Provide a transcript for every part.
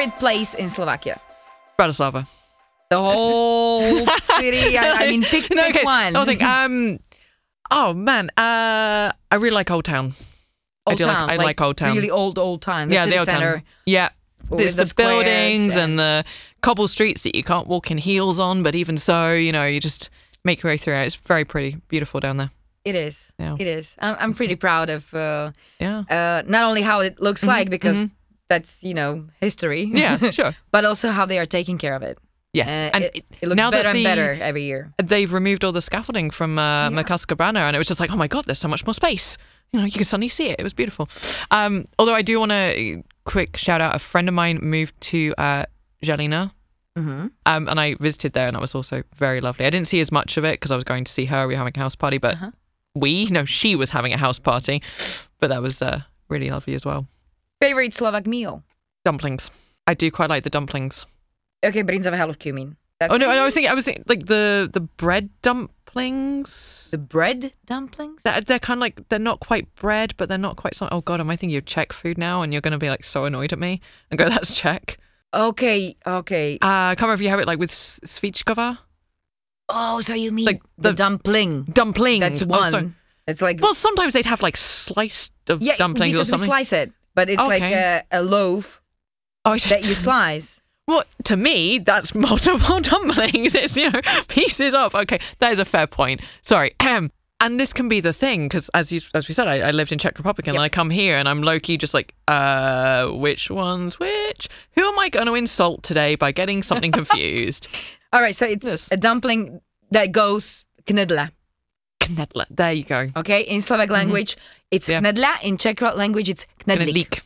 Favorite place in Slovakia? Bratislava. The whole city. I, I mean, pick, pick okay. one. I'll think. Um. Oh man. Uh. I really like Old Town. I do town, like. I like, Old Town. Really old, old town. The yeah, city the Old center. Town. Yeah. It's the the, buildings squares and the cobble streets that you can't walk in heels on, but even so, you know, you just make your way through it. It's very pretty, beautiful down there. It is. Yeah. It is. I'm, I'm pretty proud of uh, Yeah. uh, not only how it looks like because that's you know history. Yeah, sure. but also how they are taking care of it. Yes. Uh, and it, it looks now better that and the- better every year. they've removed all the scaffolding from uh, Michalská brána, and it was just like, oh my god, there's so much more space. You know, you can suddenly see it. It was beautiful. Um, although I do want to quick shout out. A friend of mine moved to uh, Žilina, Mm-hmm. um, and I visited there, and that was also very lovely. I didn't see as much of it because I was going to see her. We were having a house party, but Uh-huh. we, no, she was having a house party, but that was uh, really lovely as well. Favorite Slovak meal? Dumplings. I do quite like the dumplings. Okay, brinzové halušky, you mean? That's Oh no, I was thinking, I was thinking like the the bread dumplings. The bread dumplings? They're, they're kind of like they're not quite bread, but they're not quite. So, oh god, am I thinking of Czech food now? And you're going to be like so annoyed at me and go, "That's Czech." Okay, okay. Uh, I can't remember if you have it like with svíčková Oh, so you mean Like the, the- dumpling? dumpling. That's one. sorry. it's like well, sometimes they'd have like sliced of yeah, dumplings or something. we slice it, but it's like a, a loaf oh, that you slice. Well, to me, that's multiple dumplings. It's you know pieces of. Okay, that is a fair point. Sorry. Ahem. And this can be the thing because, as you, as we said, I, I lived in Czech Republic and Yep. I come here and I'm low key just like, uh, which one's which? Who am I going to insult today by getting something confused? All right, so it's Yes. a dumpling that goes knedla. Knedla. There you go. Okay, in Slovak language, it's Mm-hmm. Yeah. knedla. In Czech language, it's knedlik. Knedlik.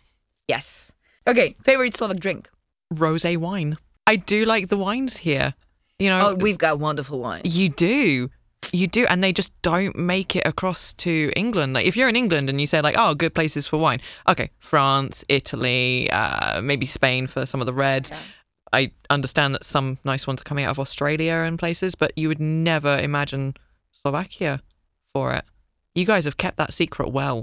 Yes. Okay, favorite Slovak drink? Rosé wine. I do like the wines here. You know, Oh, we've got wonderful wines. You do. You do. And they just don't make it across to England. Like if you're in England and you say like, oh, good places for wine. Okay, France, Italy, uh, maybe Spain for some of the reds. I understand that some nice ones are coming out of Australia and places, but you would never imagine Slovakia for it. You guys have kept that secret well.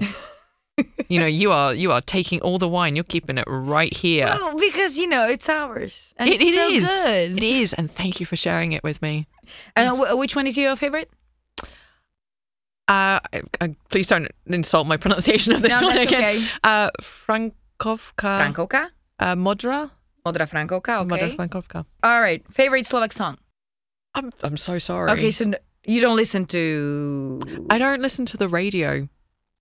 you know, you are you are taking all the wine. You're keeping it right here. Well, because you know it's ours. And It- it's it so is. good. It is, and thank you for sharing it with me. And uh, which one is your favorite? Uh, I, please don't insult my pronunciation of this No, one again. okay. Uh, Frankovka. Frankovka? Uh, Modra. Modra Frankovka, Modra okay. Frankovka. All right, favorite Slovak song? I'm I'm so sorry. Okay, so you don't listen to. I don't listen to the radio.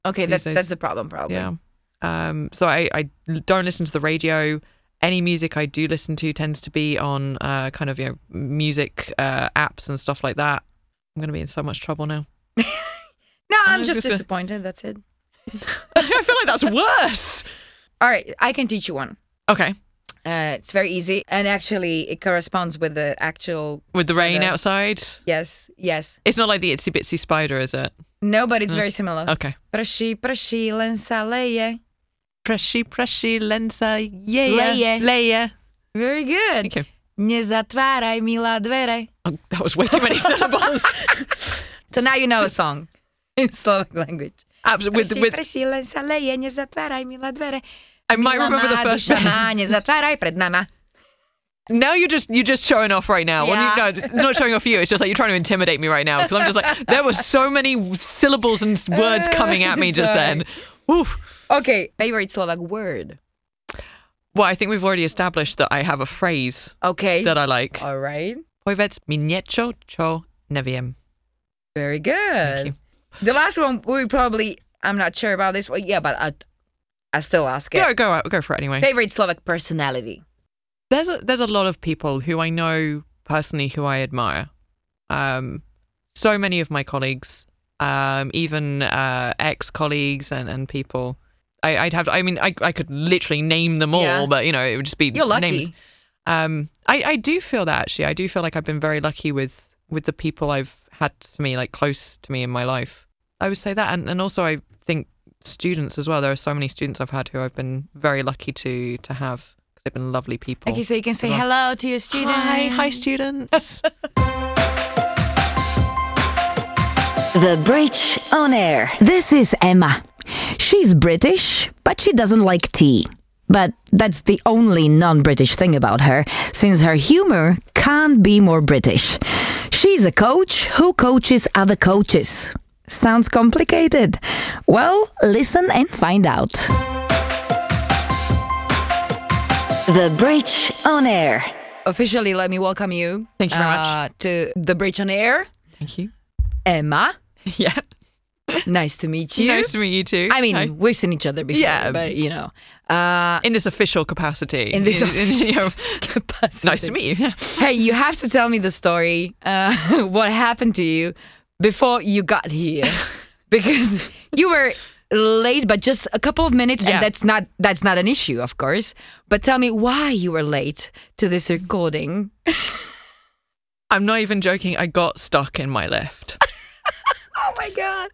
Okay, that's days- that's the problem, probably. Yeah. Um. So I I don't listen to the radio. Any music I do listen to tends to be on uh kind of you know music uh apps and stuff like that. I'm gonna be in so much trouble now. No, I'm was just disappointed. That's it. I feel like that's worse. All right, I can teach you one. Okay. Uh, it's very easy, and actually, it corresponds with the actual. With the rain Okay. outside, Yes, yes. it's not like the itsy bitsy spider, is it? No, but it's very similar. Okay. Prší, prší, len sa leje. Pressy, pressy, lensa, yeah, Leje. leje. Very good. Thank you. Milá dvere. Oh, that was way too many syllables. So now you know a song in Slovak language. Absolutely. With, with, prší, len sa leje, nezatváraj, milá dvere. I might remember the first duša má, nezatváraj pred nama. Now you're just you're just showing off right now. When you, no, it's not showing off you. It's just like you're trying to intimidate me right now because I'm just like there were so many syllables and words coming at me just then. Woof. Okay, favorite Slovak word. Well, I think we've already established that I have a phrase Okay. that I like. All right. Mi nieco, co nie wiem. Very good. you. The last one we probably I'm not sure about this one. Yeah, but I I still ask it. Go, go, out, go for it anyway. Favorite Slovak personality. There's a, there's a lot of people who I know personally who I admire. Um, so many of my colleagues, um, even uh, ex-colleagues and, and people. I, I'd have. I mean, I, I could literally name them all, Yeah. but you know, it would just be You're lucky. names. Um, I, I do feel that actually. I do feel like I've been very lucky with with the people I've had to me, like close to me in my life. I would say that, and and also I students as well. There are so many students I've had who I've been very lucky to to have because they've been lovely people. Okay, so you can say Well, hello to your students. Hi, hi, students. The Bridge on Air. This is Emma. She's British, but she doesn't like tea. But that's the only non British thing about her, since her humor can't be more British. She's a coach who coaches other coaches. Sounds complicated? Well, listen and find out. The Bridge on Air. Officially, let me welcome you. Thank you very much. uh, to the Bridge on Air. Thank you. Emma, Yeah. nice to meet you. Nice to meet you too. I mean, Hi. we've seen each other before, Yeah. but you know, uh, in this official capacity. In this you know, capacity. nice to meet you. Yeah. Hey, you have to tell me the story. Uh, what happened to you before you got here? because you were late, but just a couple of minutes, Yeah. and that's not that's not an issue, of course. But tell me why you were late to this recording. I'm not even joking. I got stuck in my lift. Oh my god!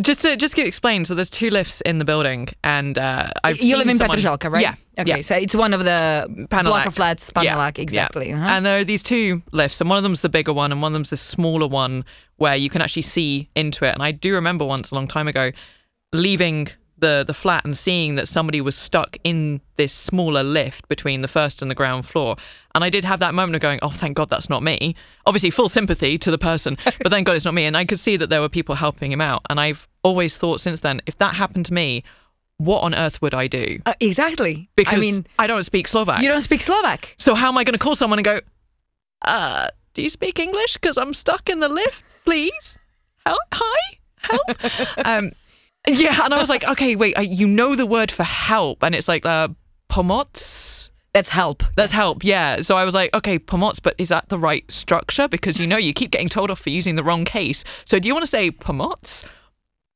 Just to just to explain, so there's two lifts in the building, and uh, I've you live in someone- right? Yeah. Okay, yeah. so it's one of the block of flats, Yeah, Panelak, yeah. exactly. uh-huh. And there are these two lifts, and one of them's the bigger one, and one of them's the smaller one where you can actually see into it. And I do remember once a long time ago leaving the the flat and seeing that somebody was stuck in this smaller lift between the first and the ground floor. And I did have that moment of going, "Oh, thank God that's not me." Obviously, full sympathy to the person, but thank God it's not me. And I could see that there were people helping him out. And I've always thought since then, if that happened to me, what on earth would I do? Uh, exactly. Because I mean, I don't speak Slovak. you don't speak Slovak. So how am I going to call someone and go, uh, do you speak English? Because I'm stuck in the lift, please. Help, hi, help. um, yeah, and I was like, okay, wait, you know the word for help, and it's like uh, pomoc. That's help. That's help, yeah. So I was like, okay, pomoc, but is that the right structure? Because you know you keep getting told off for using the wrong case. So do you want to say pomoc?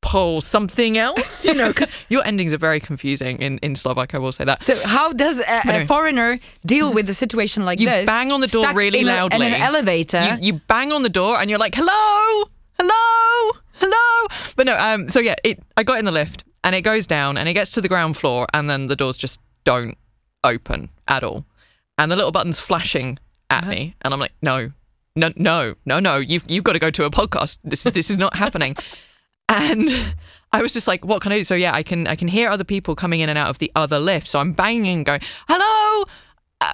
Po something else? You know, because your endings are very confusing in, in Slovak, I will say that. So how does a, a foreigner deal with a situation like You this? You bang on the door really loudly. in an elevator. You, you bang on the door and you're like, hello, hello, hello. But no, um, so yeah, it. I got in the lift and it goes down and it gets to the ground floor and then the doors just don't open at all, and the little button's flashing at me and I'm like, no, no, no, no, no, you've you've got to go to a podcast. This this is not happening. And I was just like, what can I do? So yeah, I can I can hear other people coming in and out of the other lift. So I'm banging, going, hello,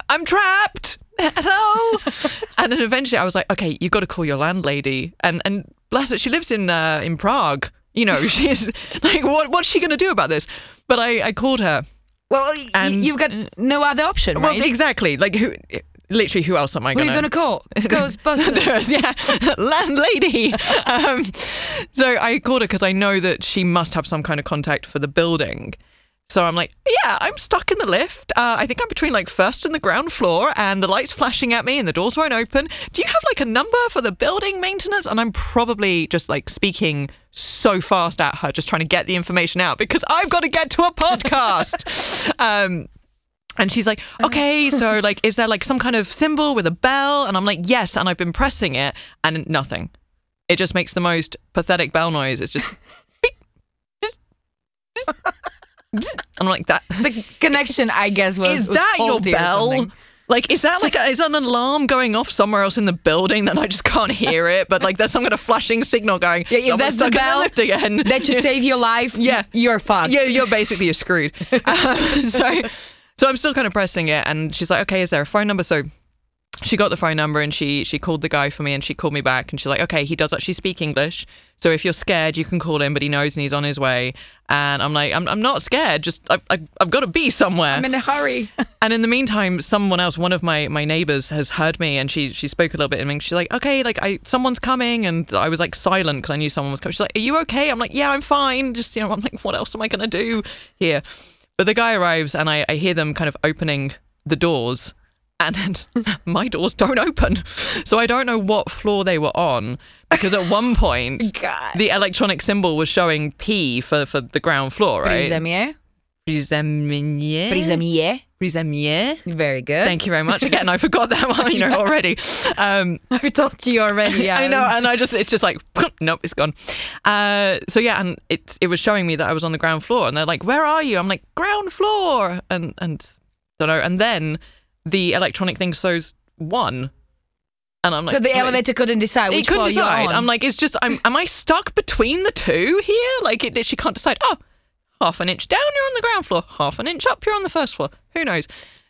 I'm trapped. Hello. and then eventually I was like, okay, you've got to call your landlady. And and bless her, she lives in uh, in Prague. You know, she's like, what what's she going to do about this? But I, I called her. well, and- you've got no other option, right? Well, exactly. Like who? Literally, who else am I going to? Who are going you gonna call? Ghostbusters. Yeah, landlady. um, so I called her because I know that she must have some kind of contact for the building. So I'm like, yeah, I'm stuck in the lift. Uh, I think I'm between like first and the ground floor, and the lights flashing at me, and the doors won't open. Do you have like a number for the building maintenance? And I'm probably just like speaking so fast at her, just trying to get the information out because I've got to get to a podcast. um, and she's like, okay, so like, is there like some kind of symbol with a bell? And I'm like, yes. And I've been pressing it and nothing. It just makes the most pathetic bell noise. It's just, beep, just, just, just. I'm like, that the connection, I guess, was is was that your bell? Like, is that like a, is that an alarm going off somewhere else in the building that I just can't hear it? But like, there's some kind of flashing signal going. Yeah, if "Someone's that's the bell, lift again. That should save your life. Yeah. you're fucked. yeah, you're basically you're screwed. Um, so, so I'm still kind of pressing it, and she's like, "Okay, is there a phone number?" So, she got the phone number and she she called the guy for me and she called me back and she's like, okay, he does actually speak English, so if you're scared, you can call him, but he knows and he's on his way. And I'm like, I'm, I'm not scared, just I, I, I've got to be somewhere. I'm in a hurry. And in the meantime, someone else, one of my my neighbors, has heard me, and she she spoke a little bit. And she's like, "Okay, like I someone's coming," and I was like silent because I knew someone was coming. She's like, "Are you okay?" I'm like, "Yeah, I'm fine." Just you know, I'm like, "What else am I gonna do here?" But the guy arrives, and I, I hear them kind of opening the doors, and my doors don't open, so I don't know what floor they were on because at one point the electronic symbol was showing P for for the ground floor, right? Prisemier. Prisemier. Prisemier. Prisemier. Very good. Thank you very much. Again, I forgot that one, you know, already. Um, I've told you already. I know, and I just, it's just like, nope, it's gone. Uh, so yeah, and it, it was showing me that I was on the ground floor, and they're like, where are you? I'm like, ground floor, and and don't know, and then the electronic thing shows one, and I'm like, so the elevator couldn't decide It couldn't decide. I'm like, it's just, I'm, am I stuck between the two here? Like, it, she can't decide. Oh, half an inch down, you're on the ground floor. Half an inch up, you're on the first floor. Who knows?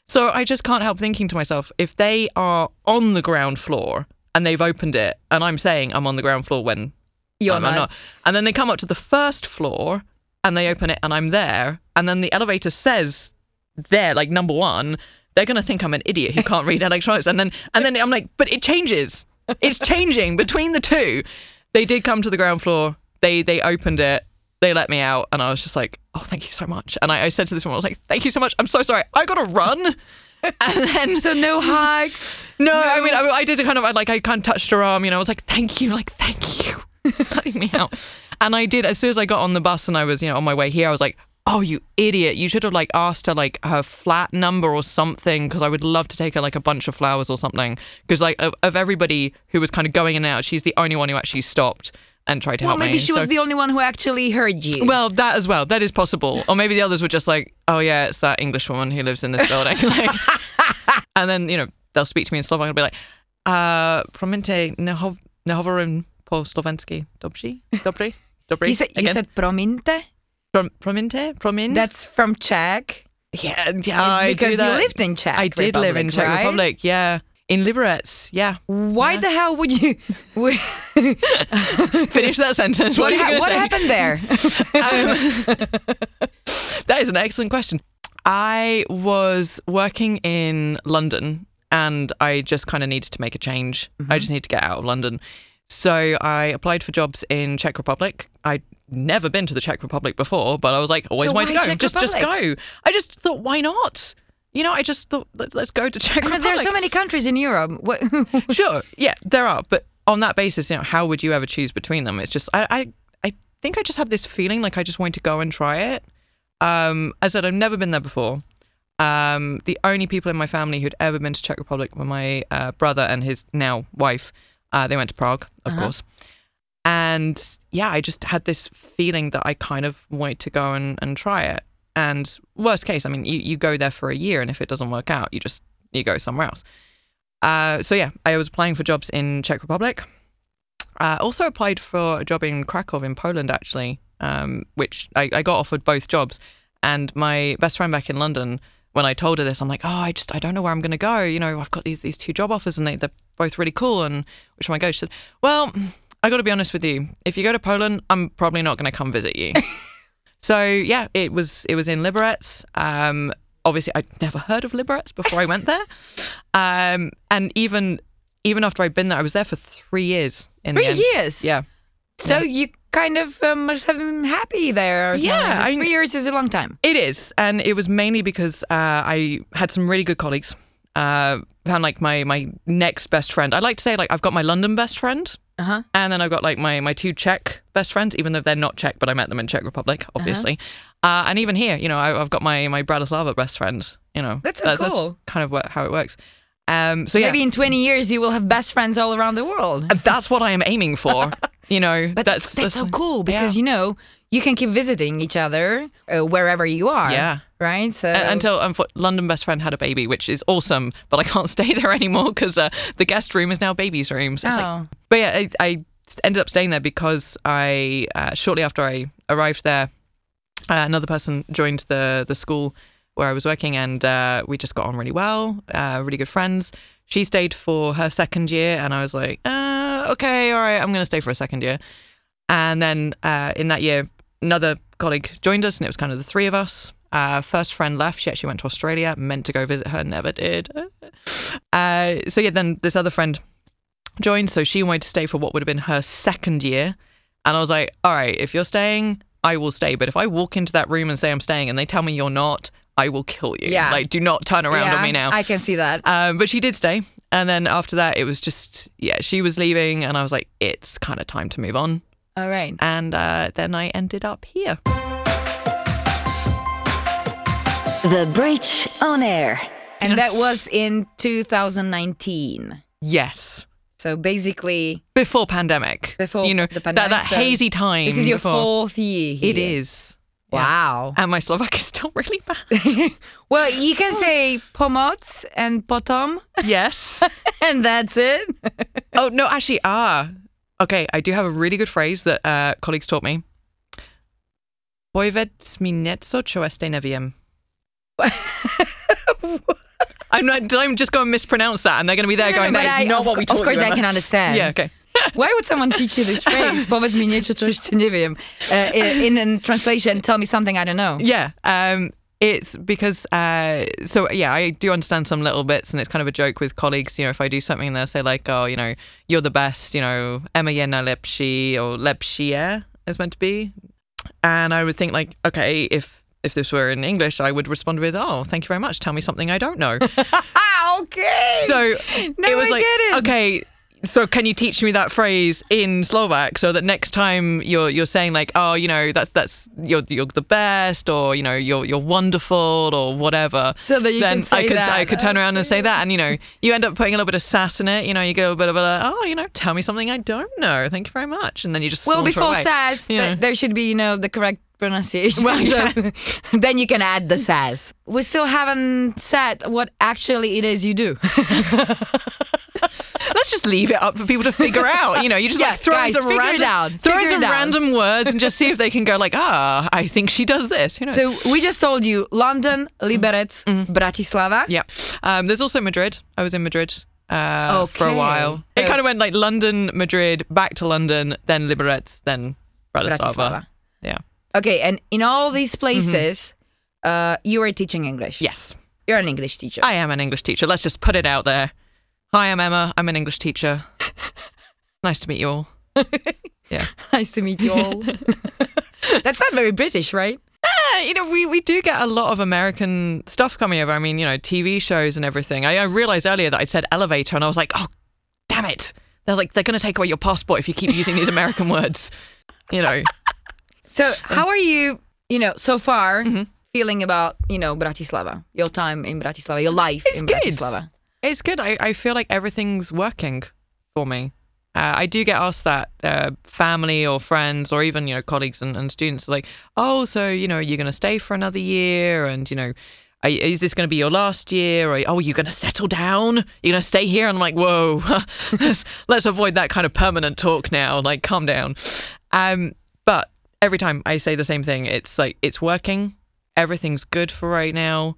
So I just can't help thinking to myself, if they are on the ground floor and they've opened it, and I'm saying I'm on the ground floor when You're I'm, I'm not, and then they come up to the first floor and they open it and I'm there, and then the elevator says there, like number one, they're gonna think I'm an idiot who can't read electronics, and then and then I'm like, but it changes. It's changing between the two. They did come to the ground floor. They they opened it. They let me out, and I was just like, oh, thank you so much. And I, I said to this woman, I was like, thank you so much. I'm so sorry. I gotta run. And then So no hugs. no, I mean, I, I did a kind of like I kind of touched her arm, you know. I was like, "Thank you, like thank you, letting me out." And I did as soon as I got on the bus and I was, you know, on my way here. I was like, "Oh, you idiot! You should have like asked her like her flat number or something because I would love to take her like a bunch of flowers or something. Because like of, of everybody who was kind of going in and out, she's the only one who actually stopped and tried to Well, help me. maybe she was the only one who actually heard you. well, that as well. That is possible. Or maybe the others were just like, oh yeah, it's that English woman who lives in this building. like, and then you know they'll speak to me in Slovak and I'll be like, uh, promiňte, neho- nehovorím po slovensky. Dobře, dobrý, dobrý. you said you said prominte. Prom- promiňte, promin. That's from Czech. yeah, yeah. It's I because you lived in Czech. I did live in Republic, Czech right? Republic. Yeah, in Liberec. Yeah. Why the hell would you? Finish that sentence. What, what, ha- what happened there? Um, that is an excellent question. I was working in London and I just kind of needed to make a change. I mm-hmm. just need to get out of London. So I applied for jobs in Czech Republic. I'd never been to the Czech Republic before, but I was like, always So wanted to go. Czech just just go. I just thought, why not? You know, I just thought, let, let's go to Czech Republic. there are so many countries in Europe. Sure, yeah, there are. But on that basis, you know, how would you ever choose between them? It's just I I, I think I just had this feeling like I just wanted to go and try it. Um, as I said, I've never been there before. Um, the only people in my family who'd ever been to Czech Republic were my uh, brother and his now wife. Uh, they went to Prague, of course. And yeah, I just had this feeling that I kind of wanted to go and, and try it. And worst case, I mean, you, you go there for a year, and if it doesn't work out, you just you go somewhere else. Uh, so yeah, I was applying for jobs in Czech Republic. Uh, also applied for a job in Krakow in Poland actually, um, which I, I got offered both jobs. And my best friend back in London, when I told her this, I'm like, oh, I just I don't know where I'm going to go. You know, I've got these these two job offers and they they're both really cool. And which one I go? She said, well, I got to be honest with you. If you go to Poland, I'm probably not going to come visit you. so yeah, it was it was in Liberec. Um, obviously, I'd never heard of Liberec before I went there. Um, and even even after I'd been there, I was there for three years. In the Three years? Yeah. so you kind of um, must have been happy there. Yeah, I- three years is a long time. It is, and it was mainly because uh, I had some really good colleagues. Uh, found like my my next best friend. I like to say like I've got my London best friend, Uh huh. and then I've got like my my two Czech best friends, even though they're not Czech, but I met them in Czech Republic, Uh-huh. obviously. uh and even here, you know, I, I've got my my Bratislava best friend. You know, That's so cool. kind of what, how it works. Um, so yeah, Maybe in 20 years you will have best friends all around the world. that's what I am aiming for. you know, But that's, that's, so cool because yeah. you know you can keep visiting each other uh, wherever you are. Yeah. Right. So Uh, until unfo- London best friend had a baby, which is awesome, but I can't stay there anymore because uh, the guest room is now baby's room. So it's like- Oh. but yeah, I, I ended up staying there because I uh, shortly after I arrived there, uh, another person joined the the school where I was working, and uh, we just got on really well, uh, really good friends. She stayed for her second year, and I was like, uh, okay, all right, I'm going to stay for a second year. And then uh, in that year, another colleague joined us, and it was kind of the three of us. Uh, first friend left. She actually went to Australia, meant to go visit her, never did. Uh, so yeah, then this other friend joined, so she wanted to stay for what would have been her second year. And I was like, all right, if you're staying, I will stay. But if I walk into that room and say I'm staying and they tell me you're not, I will kill you. Yeah. Like, do not turn around yeah, on me now. I can see that. Um, but she did stay. And then after that, it was just, yeah, she was leaving. And I was like, it's kind of time to move on. All right. And uh, then I ended up here. The Bridge on Air. And that was in 2019. Yes. So basically, Before pandemic. Before you know, the that, pandemic, that so hazy time. this is your before. fourth year. Here. It is. Yeah. Wow. And my Slovak is still really bad. Well, you can say pomoc and potom, yes. and that's it. Oh no, actually, ah, okay. I do have a really good phrase that uh, colleagues taught me. Powiedz mi nieco, čo este neviem. I'm not. Did I just going to mispronounce that? And they're going to be there going, But "That is I- not of, what we taught Of course, you." I can understand. Yeah. Okay. Why would someone teach you this phrase? Powiedz mi niečo, čo ešte neviem. Uh, in, in translation, tell me something I don't know. Yeah. Um, it's because uh, so yeah, I do understand some little bits, and it's kind of a joke with colleagues. You know, if I do something, and they'll say like, "Oh, you know, you're the best." You know, Emma Yena lepshi or lepshie is meant to be, and I would think like, okay, if if this were in English, I would respond with, "Oh, thank you very much. Tell me something I don't know." Ah, okay. so Now it was I like, get it. okay. So can you teach me that phrase in Slovak so that next time you're you're saying like oh you know that's that's you're you're the best or you know you're you're wonderful or whatever So that you then can say I could that. I could turn around and say that and you know you end up putting a little bit of sass in it you know you go a little bit of a oh you know tell me something I don't know thank you very much and then you just well, before Yeah. there should be, you know, the correct pronunciation. Well, yeah. So then you can add the says. We still haven't said what actually it is you do. let's just leave it up for people to figure out. You know, you just Yeah, like throw guys, in some random, out. throw in some random words and just see if they can go like, ah, I think she does this. Who knows? So we just told you London, Liberec, Bratislava. yeah. Um, there's also Madrid. I was in Madrid uh, for a while. It So- kind of went like London, Madrid, back to London, then Liberec, then Bratislava. Bratislava. Yeah. Okay, and in all these places, uh, you are teaching English. Yes. You're an English teacher. I am an English teacher. Let's just put it out there. Hi, I'm Emma. I'm an English teacher. nice to meet you all. Yeah. nice to meet you all. That's not very British, right? Yeah, you know, we, we do get a lot of American stuff coming over. I mean, you know, TV shows and everything. I, I realized earlier that I'd said elevator and I was like, oh, damn it. They're like, they're going to take away your passport if you keep using these American words. You know, So, how are you, you know, so far Mm-hmm. feeling about, you know, Bratislava, your time in Bratislava, your life It's in good. Bratislava? it's good. I, I feel like everything's working for me. Uh, I do get asked that uh, family or friends or even you know colleagues and, and students are like, oh, so you know, are you're going to stay for another year, and you know, are, is this going to be your last year? Or oh, you're going to settle down? You're going to stay here? And I'm like, whoa, let's, let's avoid that kind of permanent talk now. Like, calm down. Um, but every time I say the same thing, it's like it's working. Everything's good for right now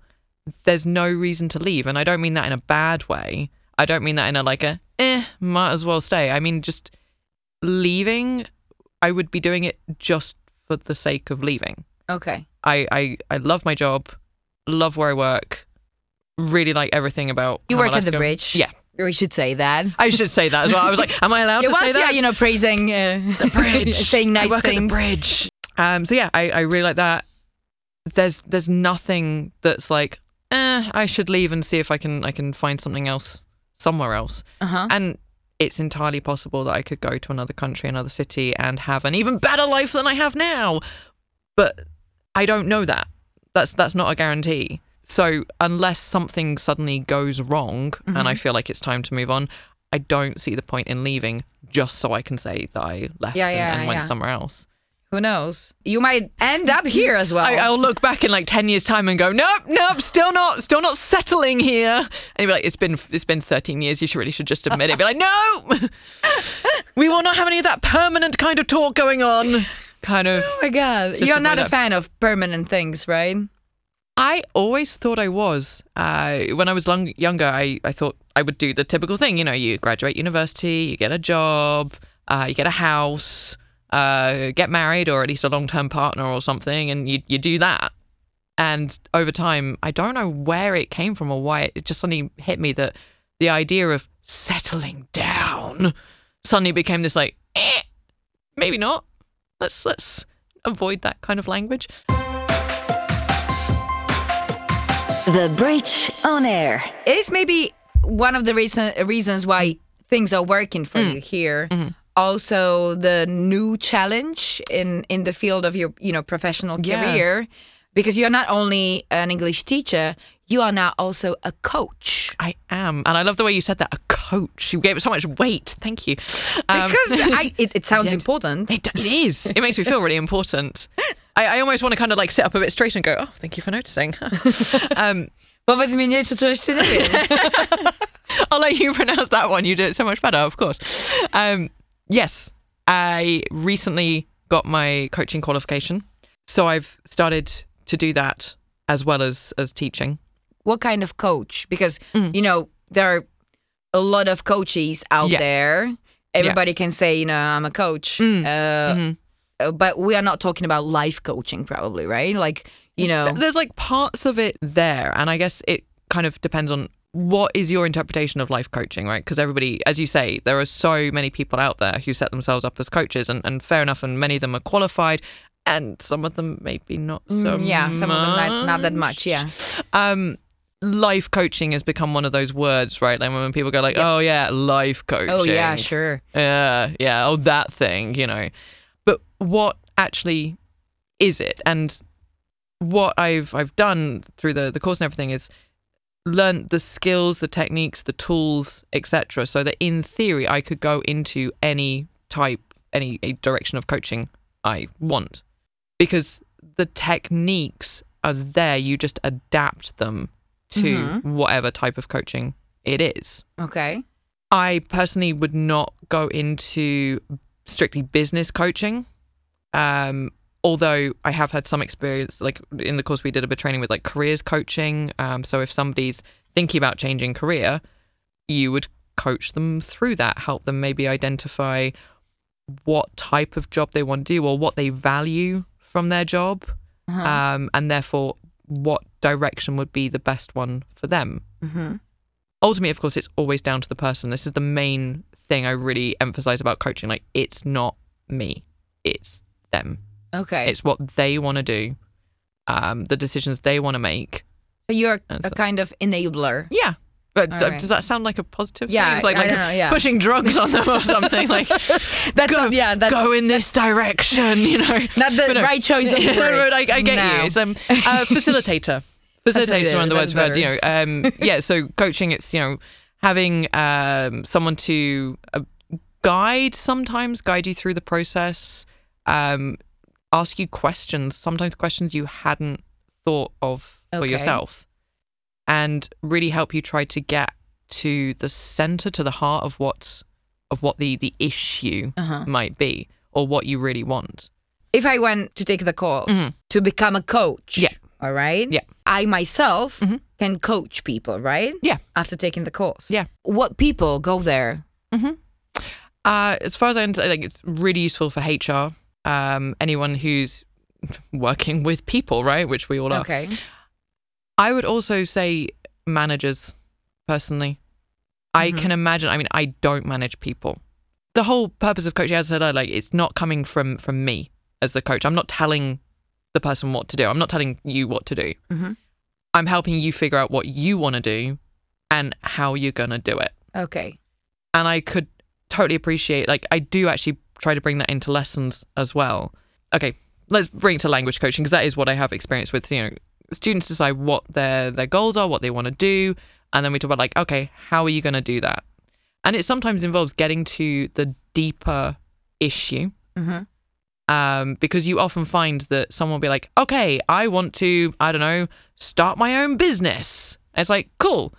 there's no reason to leave. And I don't mean that in a bad way. I don't mean that in a like a eh, might as well stay. I mean just leaving, I would be doing it just for the sake of leaving. Okay. I, I, I love my job, love where I work, really like everything about You work at the bridge. Yeah. We should say that. I should say that as well. I was like, am I allowed It to say was, that? yeah, you know, praising uh, the bridge. saying nice things. The bridge. Um, so yeah, I, I really like that. There's there's nothing that's like, eh, I should leave and see if I can I can find something else somewhere else. Uh-huh. And it's entirely possible that I could go to another country, another city, and have an even better life than I have now. But I don't know that. That's that's not a guarantee. So unless something suddenly goes wrong and Mm-hmm. I feel like it's time to move on, I don't see the point in leaving just so I can say that I left Yeah, and, yeah, and went yeah. somewhere else. Who knows? You might end up here as well. I, I'll look back in like ten years' time and go, nope, nope, still not, still not settling here. And you'd be like, it's been, it's been thirteen years. You should really should just admit it. Be like, no, we will not have any of that permanent kind of talk going on. Kind of. oh my god. You're not a fan of permanent things, right? I always thought I was. Uh, when I was long, younger, I, I thought I would do the typical thing. You know, you graduate university, you get a job, uh, you get a house, uh, get married, or at least a long term partner or something, and you you do that. And over time, I don't know where it came from or why it, it just suddenly hit me that the idea of settling down suddenly became this like, eh, maybe not. Let's let's avoid that kind of language. The Bridge on Air. Is maybe one of the reason, reasons why things are working for you here. Also, the new challenge in in the field of your you know professional Yeah. career, because you're not only an English teacher, you are now also a coach. I am, and I love the way you said that. A coach. You gave it so much weight. Thank you. Um, Because I, it, it sounds Yes. important. It, it is. It makes me feel really important. I, I almost want to kind of like sit up a bit straight and go, oh, thank you for noticing. um, Powiedz mi nieco, coś ty nie wiem. I'll let you pronounce that one. You did it so much better, of course. Um, yes, I recently got my coaching qualification. So I've started to do that as well as, as teaching. what kind of coach? Because you know there are a lot of coaches out Yeah. there. Everybody can say, you know, I'm a coach, uh, uh, but we are not talking about life coaching, probably, right? Like, you know, There's like parts of it there, and I guess it kind of depends on what is your interpretation of life coaching, right? Because everybody, as you say, there are so many people out there who set themselves up as coaches, and, and fair enough, and many of them are qualified, and some of them maybe not so. Mm, yeah, some of them not, not that much. Yeah, Um, life coaching has become one of those words, right? Like when people go like, "Oh yeah, life coaching." Oh yeah, sure. Yeah, yeah. Oh, that thing, you know. What actually is it? And what I've I've done through the the course and everything is learn the skills, the techniques, the tools, etc. So that in theory, I could go into any type, any a direction of coaching I want, because the techniques are there. You just adapt them to mm-hmm. whatever type of coaching it is. Okay. I personally would not go into strictly business coaching. Um, although I have had some experience, like in the course we did a bit of training with like careers coaching. Um, so if somebody's thinking about changing career, you would coach them through that, help them maybe identify what type of job they want to do or what they value from their job, um, and therefore what direction would be the best one for them ultimately, of course, it's always down to the person. This is the main thing I really emphasize about coaching. Like, it's not me, it's them. Okay. It's what they want to do, um, the decisions they want to make. so you're And a so- kind of enabler. Yeah. But th- right. does that sound like a positive Yeah, thing? It's like, like know, yeah. pushing drugs on them or something. Like, That's go, not- yeah, that's- go in this direction, you know. Not the no. right choice of words. but I, I get No. you. It's um, uh, facilitator. Facilitator one of the words we've heard. You know, um, yeah. So coaching, it's you know having um, someone to uh, guide, sometimes guide you through the process, um, ask you questions, sometimes questions you hadn't thought of for Okay. yourself, and really help you try to get to the center, to the heart of what's of what the the issue Uh-huh. might be or what you really want. if I went to take the course to become a coach, Yeah. all right, Yeah. I myself can coach people, right? Yeah. After taking the course, Yeah. What people go there? Uh, as far as I understand, like it's really useful for HR. Um, anyone who's working with people, right, which we all are. Okay. I would also say managers, personally. I can imagine. I mean, I don't manage people. The whole purpose of coaching, as I said, earlier, like it's not coming from from me as the coach. I'm not telling the person what to do. I'm not telling you what to do. Mhm. I'm helping you figure out what you want to do and how you're gonna do it. Okay. and I could totally appreciate like I do actually try to bring that into lessons as well. Okay, let's bring it to language coaching because that is what I have experience with. You know, students decide what their their goals are, what they want to do, and then we talk about like, okay, how are you going to do that? And it sometimes involves getting to the deeper issue. Mhm. Um, because you often find that someone will be like, okay, I want to, I don't know, start my own business. And it's like, cool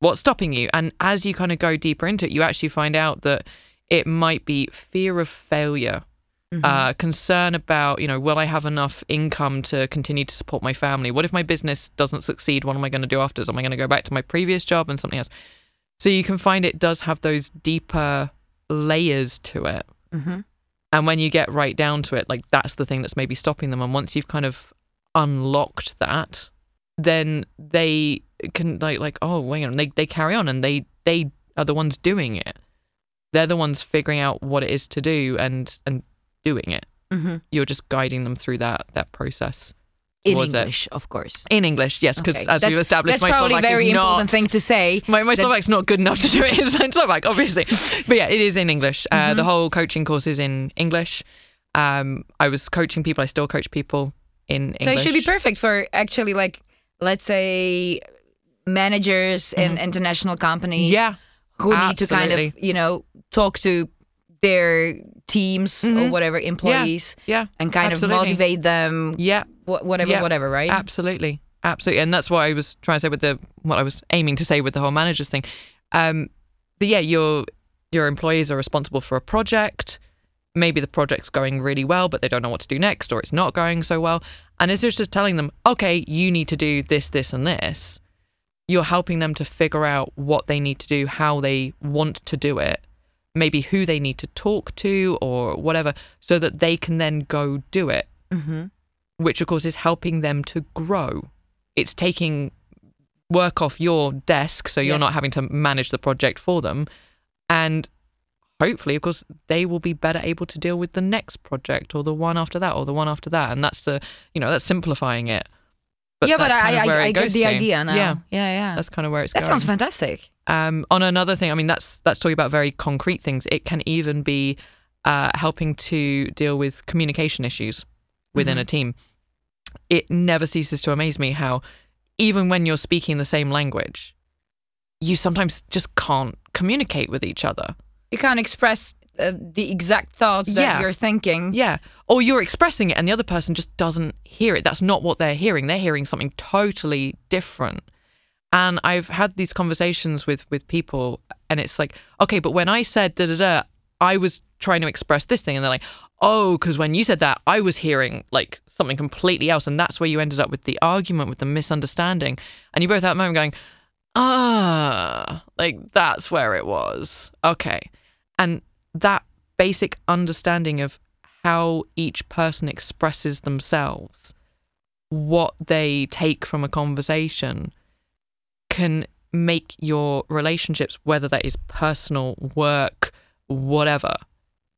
what's stopping you and as you kind of go deeper into it you actually find out that it might be fear of failure uh, concern about you know will i have enough income to continue to support my family what if my business doesn't succeed what am i going to do afterwards am i going to go back to my previous job and something else So you can find it does have those deeper layers to it. Mhm. And when you get right down to it, like that's the thing that's maybe stopping them. And once you've kind of unlocked that, then they can like like oh wait, on, they they carry on and they they are the ones doing it. They're the ones figuring out what it is to do and and doing it. Mhm. You're just guiding them through that that process. In towards it. English, of course. In English, yes, because Okay. as we've established, that's my Slovak a very is not important thing to say. my, my Slovak's not good enough to do it in Slovak, obviously. But yeah, it is in English. Uh, the whole coaching course is in English. Um, I was coaching people. I still coach people in English. So it should be perfect for actually like let's say managers in international companies Yeah, who need to kind of, you know, talk to their teams or whatever employees yeah, and kind absolutely. of motivate them yeah, wh- whatever Yeah. whatever, right? absolutely, absolutely. And that's what I was trying to say with the what I was aiming to say with the whole managers thing. Um, but yeah, your your employees are responsible for a project. Maybe the project's going really well, but they don't know what to do next, or it's not going so well. And it's just telling them, okay, you need to do this, this, and this. You're helping them to figure out what they need to do, how they want to do it, maybe who they need to talk to, or whatever, so that they can then go do it hmm which of course is helping them to grow. It's taking work off your desk, so you're not having to manage the project for them. And hopefully, of course, they will be better able to deal with the next project or the one after that or the one after that. And that's the, you know, that's simplifying it. yeah, but I I, I get the to. idea now. Yeah, yeah, yeah. that's kind of where it's that going. sounds fantastic. Um, on another thing, I mean, that's that's talking about very concrete things. It can even be uh, helping to deal with communication issues within a team. It never ceases to amaze me how, even when you're speaking the same language, you sometimes just can't communicate with each other. You can't express uh, the exact thoughts that Yeah. you're thinking. Yeah. Or you're expressing it and the other person just doesn't hear it. That's not what they're hearing. They're hearing something totally different. And I've had these conversations with with people and it's like, okay, but when I said da da da, I was trying to express this thing and they're like, "Oh, cuz when you said that, I was hearing like something completely else." And that's where you ended up with the argument with the misunderstanding. And you both at that moment going, "Ah, like that's where it was." Okay. And that basic understanding of how each person expresses themselves, what they take from a conversation, can make your relationships, whether that is personal, work, whatever,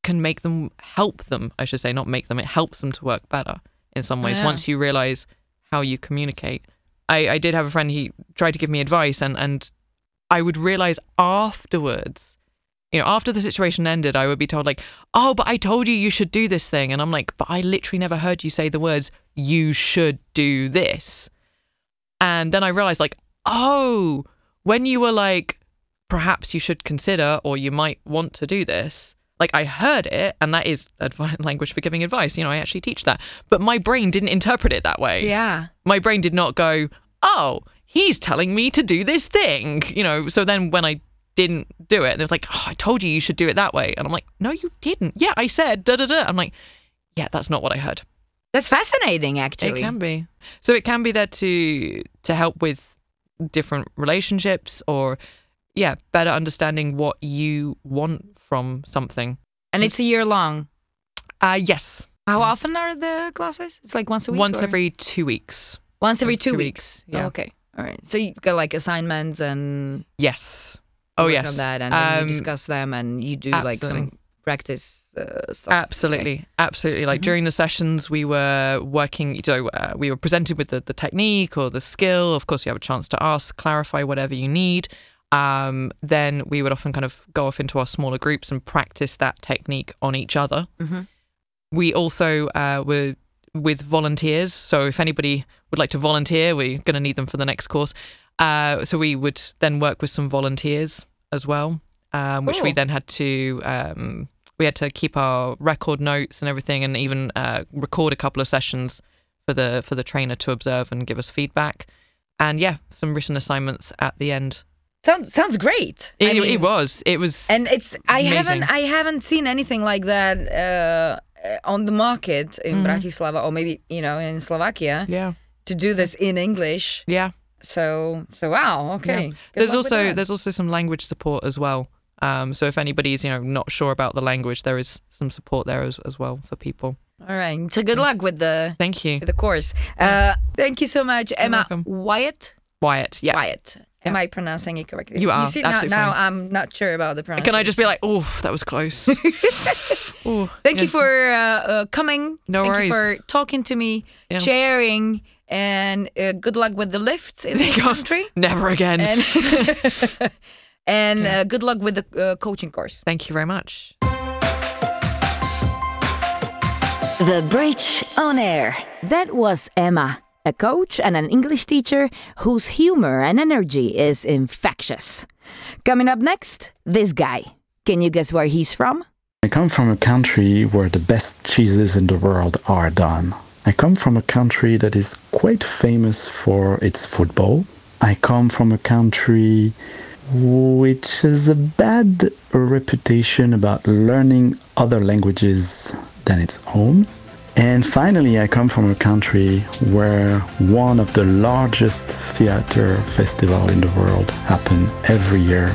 can make them help them, I should say, not make them, it helps them to work better in some ways Yeah. once you realize how you communicate. I, I did have a friend, he tried to give me advice, and, and I would realize afterwards you know, after the situation ended, I would be told, like, oh, but I told you you should do this thing. And I'm like, but I literally never heard you say the words, you should do this. And then I realized, like, oh, when you were like, perhaps you should consider or you might want to do this, like, I heard it, and that is advi- language for giving advice. You know, I actually teach that. But my brain didn't interpret it that way Yeah. my brain did not go, oh, he's telling me to do this thing, you know. So then when I didn't do it, they was like, oh, I told you you should do it that way, and I'm like, no, you didn't. Yeah, I said da da da. I'm like, yeah, that's not what I heard. That's fascinating, actually. It can be. So it can be there to to help with different relationships or yeah, better understanding what you want from something. And it's a year long. Uh yes. How often are the classes? It's like once a week. Once or- every two weeks. once every two two, weeks, weeks. yeah. Oh, okay. All right. So you got like assignments and Yes. Oh yes. on that, and Um, you discuss them, and you do like some absolutely. Practice uh, stuff. Absolutely, absolutely. Like during the sessions, we were working. So uh, we were presented with the, the technique or the skill. Of course, you have a chance to ask, clarify whatever you need. Um, then we would often kind of go off into our smaller groups and practice that technique on each other. Mhm. We also uh, were with volunteers. So if anybody would like to volunteer, we're going to need them for the next course. Uh, so we would then work with some volunteers as well, um, which we then had to um, we had to keep our record notes and everything, and even uh, record a couple of sessions for the for the trainer to observe and give us feedback. And yeah, some written assignments at the end. Sounds sounds great. I It, mean, it was. It was. and it's I Amazing. haven't I haven't seen anything like that uh, on the market in Mhm. Bratislava or maybe you know in Slovakia yeah. to do this in English. Yeah. So so wow. Okay. Yeah. There's also there's also some language support as well. Um, so if anybody's you know not sure about the language, there is some support there as, as well for people. all right. So good luck with the Thank you, with the course. Uh, thank you so much, Emma welcome. Wyatt. Wyatt. Yeah. Wyatt. Am I pronouncing it correctly? You are, see, now, now. I'm not sure about the pronunciation. Can I just be like, oh, that was close. Ooh, Thank yeah. you for uh, uh, coming. No Thank you worries. for talking to me, Yeah. sharing, and uh, good luck with the lifts in the country. Never again. And and uh, good luck with the uh, coaching course. Thank you very much. The Bridge on Air. That was Emma, a coach and an English teacher whose humor and energy is infectious. Coming up next, this guy. Can you guess where he's from? I come from a country where the best cheeses in the world are done. I come from a country that is quite famous for its football. I come from a country which has a bad reputation about learning other languages than its own. And finally, I come from a country where one of the largest theater festivals in the world happen every year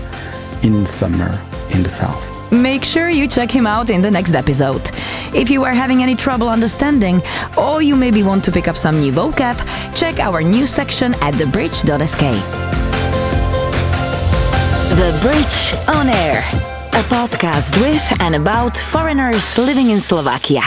in summer in the south. Make sure you check him out in the next episode. If you are having any trouble understanding, or you maybe want to pick up some new vocab, check our news section at thebridge.sk. The Bridge on Air, a podcast with and about foreigners living in Slovakia.